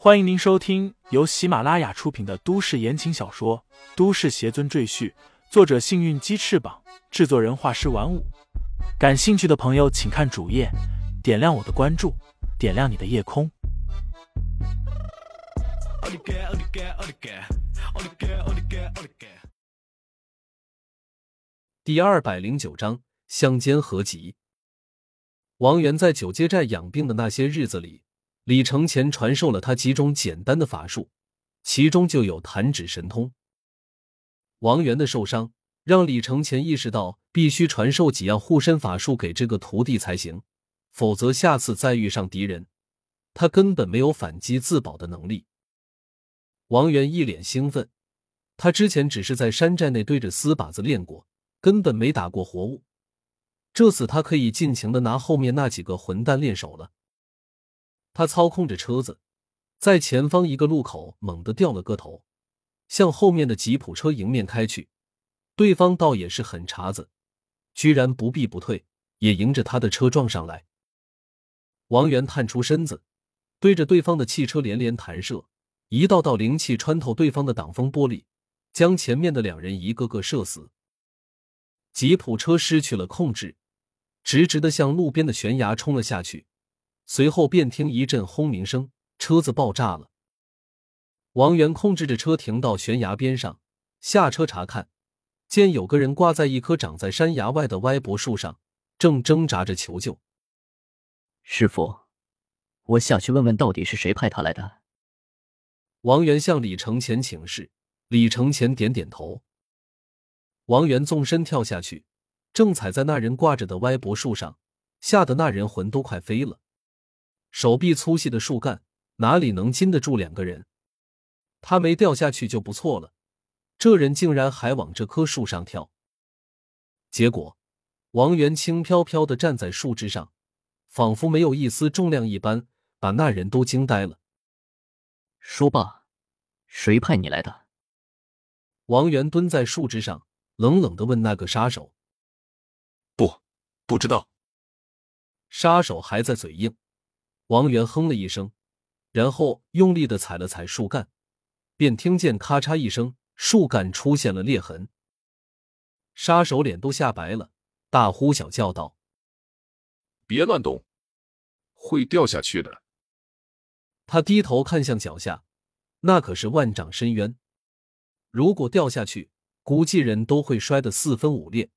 欢迎您收听由喜马拉雅出品的都市言情小说《都市邪尊赘婿》，作者：幸运鸡翅膀，制作人：画师玩五。感兴趣的朋友，请看主页，点亮我的关注，点亮你的夜空。第二百零九章相间合集。王源在九街寨养病的那些日子里，李承前传授了他几种简单的法术，其中就有弹指神通。王源的受伤让李承前意识到，必须传授几样护身法术给这个徒弟才行，否则下次再遇上敌人，他根本没有反击自保的能力。王源一脸兴奋，他之前只是在山寨内对着死靶子练过，根本没打过活物。这次他可以尽情的拿后面那几个混蛋练手了。他操控着车子，在前方一个路口猛地掉了个头，向后面的吉普车迎面开去。对方倒也是狠茬子，居然不避不退，也迎着他的车撞上来。王源探出身子，对着对方的汽车连连弹射，一道道灵气穿透对方的挡风玻璃，将前面的两人一个个射死。吉普车失去了控制。直直的向路边的悬崖冲了下去，随后便听一阵轰鸣声，车子爆炸了。王源控制着车停到悬崖边上，下车查看，见有个人挂在一棵长在山崖外的歪脖树上，正挣扎着求救。师傅，我下去问问，到底是谁派他来的？王源向李承前请示，李承前点点头。王源纵身跳下去。正踩在那人挂着的歪脖树上，吓得那人魂都快飞了。手臂粗细的树干哪里能禁得住两个人？他没掉下去就不错了，这人竟然还往这棵树上跳。结果，王源轻飘飘的站在树枝上，仿佛没有一丝重量一般，把那人都惊呆了。说罢，谁派你来的？王源蹲在树枝上，冷冷的问那个杀手。不，不知道。杀手还在嘴硬。王源哼了一声，然后用力的踩了踩树干，便听见咔嚓一声，树干出现了裂痕。杀手脸都吓白了，大呼小叫道：“别乱动，会掉下去的。”他低头看向脚下，那可是万丈深渊，如果掉下去，估计人都会摔得四分五裂。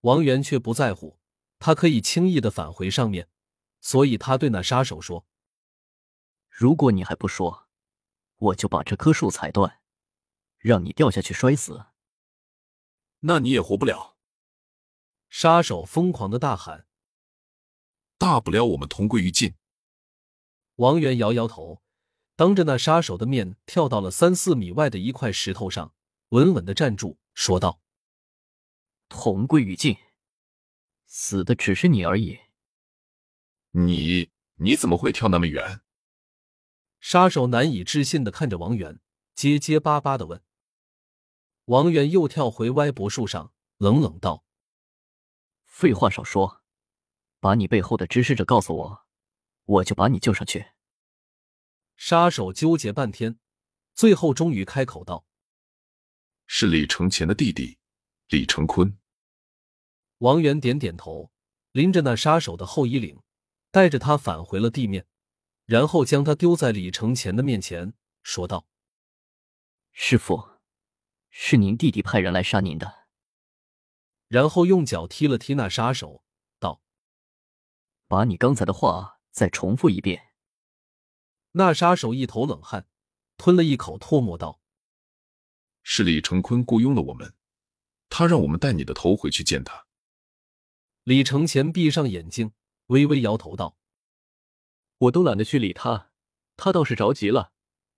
王源却不在乎，他可以轻易的返回上面，所以他对那杀手说：“如果你还不说，我就把这棵树踩断，让你掉下去摔死。那你也活不了。”杀手疯狂的大喊：“大不了我们同归于尽。”王源摇摇头，当着那杀手的面跳到了三四米外的一块石头上，稳稳的站住，说道。同归于尽，死的只是你而已。你你怎么会跳那么远？杀手难以置信的看着王源，结结巴巴的问。王源又跳回歪脖树上，冷冷道：“废话少说，把你背后的指使者告诉我，我就把你救上去。”杀手纠结半天，最后终于开口道：“是李承前的弟弟。”李承坤，王源点点头，拎着那杀手的后衣领，带着他返回了地面，然后将他丢在李承前的面前，说道：“师傅，是您弟弟派人来杀您的。”然后用脚踢了踢那杀手，道：“把你刚才的话再重复一遍。”那杀手一头冷汗，吞了一口唾沫，道：“是李成坤雇佣了我们。”他让我们带你的头回去见他。李承前闭上眼睛，微微摇头道：“我都懒得去理他，他倒是着急了。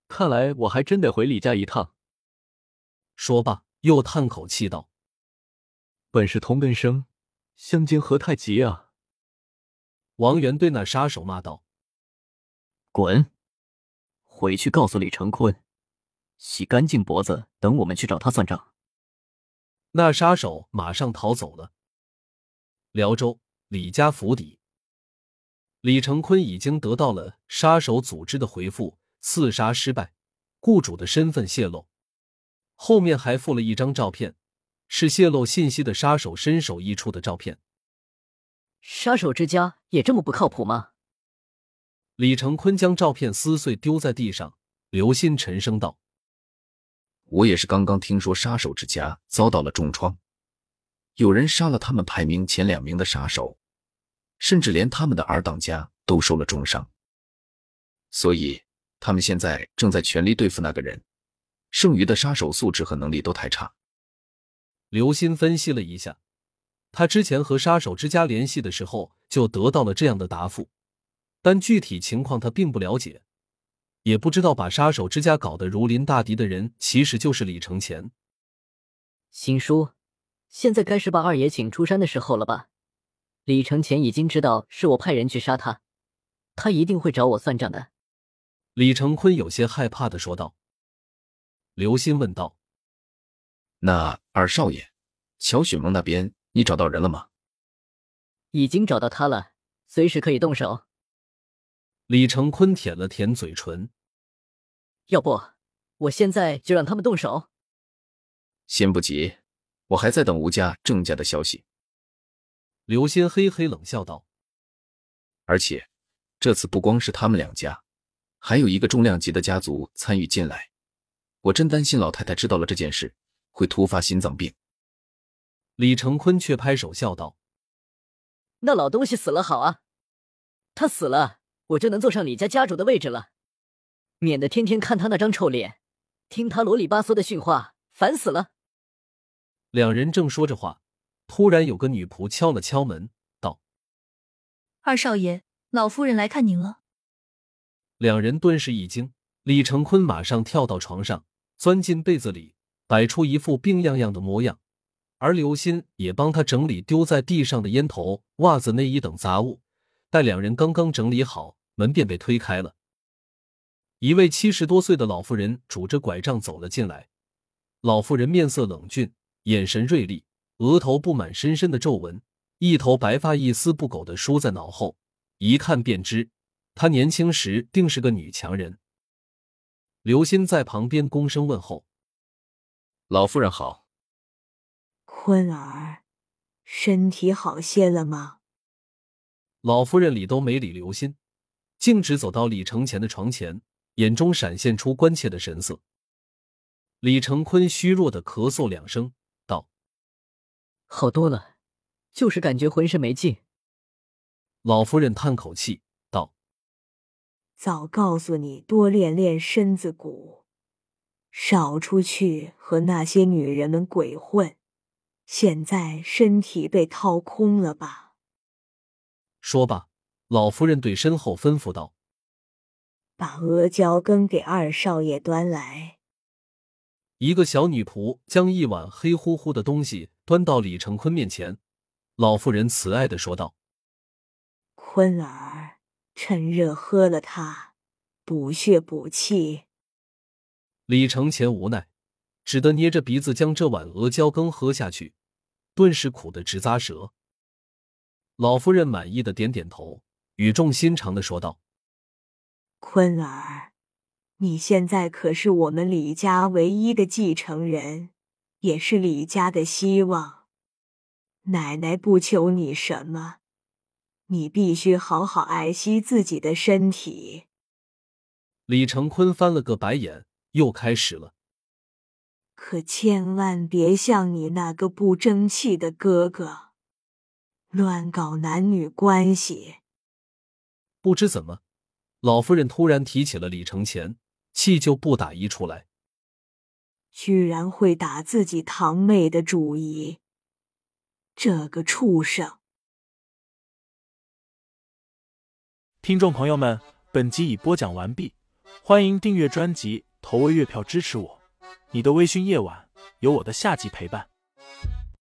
看来我还真得回李家一趟。”说罢，又叹口气道：“本是同根生，相煎何太急啊！”王源对那杀手骂道：“滚！回去告诉李成坤，洗干净脖子，等我们去找他算账。”那杀手马上逃走了。辽州李家府邸，李成坤已经得到了杀手组织的回复：刺杀失败，雇主的身份泄露。后面还附了一张照片，是泄露信息的杀手身首异处的照片。杀手之家也这么不靠谱吗？李成坤将照片撕碎，丢在地上。刘鑫沉声道：“我也是刚刚听说，杀手之家遭到了重创，有人杀了他们排名前两名的杀手，甚至连他们的二当家都受了重伤。所以他们现在正在全力对付那个人。”剩余的杀手素质和能力都太差。刘鑫分析了一下，他之前和杀手之家联系的时候就得到了这样的答复，但具体情况他并不了解，也不知道把杀手之家搞得如临大敌的人其实就是李承前。新叔，现在该是把二爷请出山的时候了吧？李承前已经知道是我派人去杀他，他一定会找我算账的。李成坤有些害怕的说道。刘鑫问道：“那二少爷，乔雪萌那边你找到人了吗？”“已经找到他了，随时可以动手。”李成坤舔了舔嘴唇。“要不，我现在就让他们动手？”“先不急，我还在等吴家、郑家的消息。”刘鑫嘿嘿冷笑道。“而且，这次不光是他们两家，还有一个重量级的家族参与进来。”我真担心老太太知道了这件事，会突发心脏病。李成坤却拍手笑道：“那老东西死了好啊，他死了，我就能坐上李家家主的位置了，免得天天看他那张臭脸，听他啰里吧嗦的训话，烦死了。”两人正说着话，突然有个女仆敲了敲门，道：“二少爷，老夫人来看您了。”两人顿时一惊，李成坤马上跳到床上。钻进被子里，摆出一副病怏怏的模样，而刘鑫也帮他整理丢在地上的烟头、袜子、内衣等杂物。待两人刚刚整理好，门便被推开了。一位七十多岁的老妇人拄着拐杖走了进来。老妇人面色冷峻，眼神锐利，额头布满深深的皱纹，一头白发一丝不苟的梳在脑后，一看便知，她年轻时定是个女强人。刘鑫在旁边躬身问候：“老夫人好。”坤儿，身体好些了吗？老夫人理都没理刘鑫，径直走到李承前的床前，眼中闪现出关切的神色。李承坤虚弱的咳嗽两声，道：“好多了，就是感觉浑身没劲。”老夫人叹口气道。早告诉你多练练身子骨，少出去和那些女人们鬼混。现在身体被掏空了吧？说罢，老夫人对身后吩咐道：“把阿胶羹给二少爷端来。”一个小女仆将一碗黑乎乎的东西端到李成坤面前。老妇人慈爱的说道：“坤儿。”趁热喝了它，补血补气。李承前无奈，只得捏着鼻子将这碗阿胶羹喝下去，顿时苦得直咂舌。老夫人满意的点点头，语重心长的说道：“坤儿，你现在可是我们李家唯一的继承人，也是李家的希望。奶奶不求你什么。”你必须好好爱惜自己的身体。李成坤翻了个白眼，又开始了。可千万别像你那个不争气的哥哥，乱搞男女关系。不知怎么，老夫人突然提起了李承前，气就不打一处来。居然会打自己堂妹的主意，这个畜生！听众朋友们，本集已播讲完毕，欢迎订阅专辑，投喂月票支持我。你的微醺夜晚，有我的下集陪伴。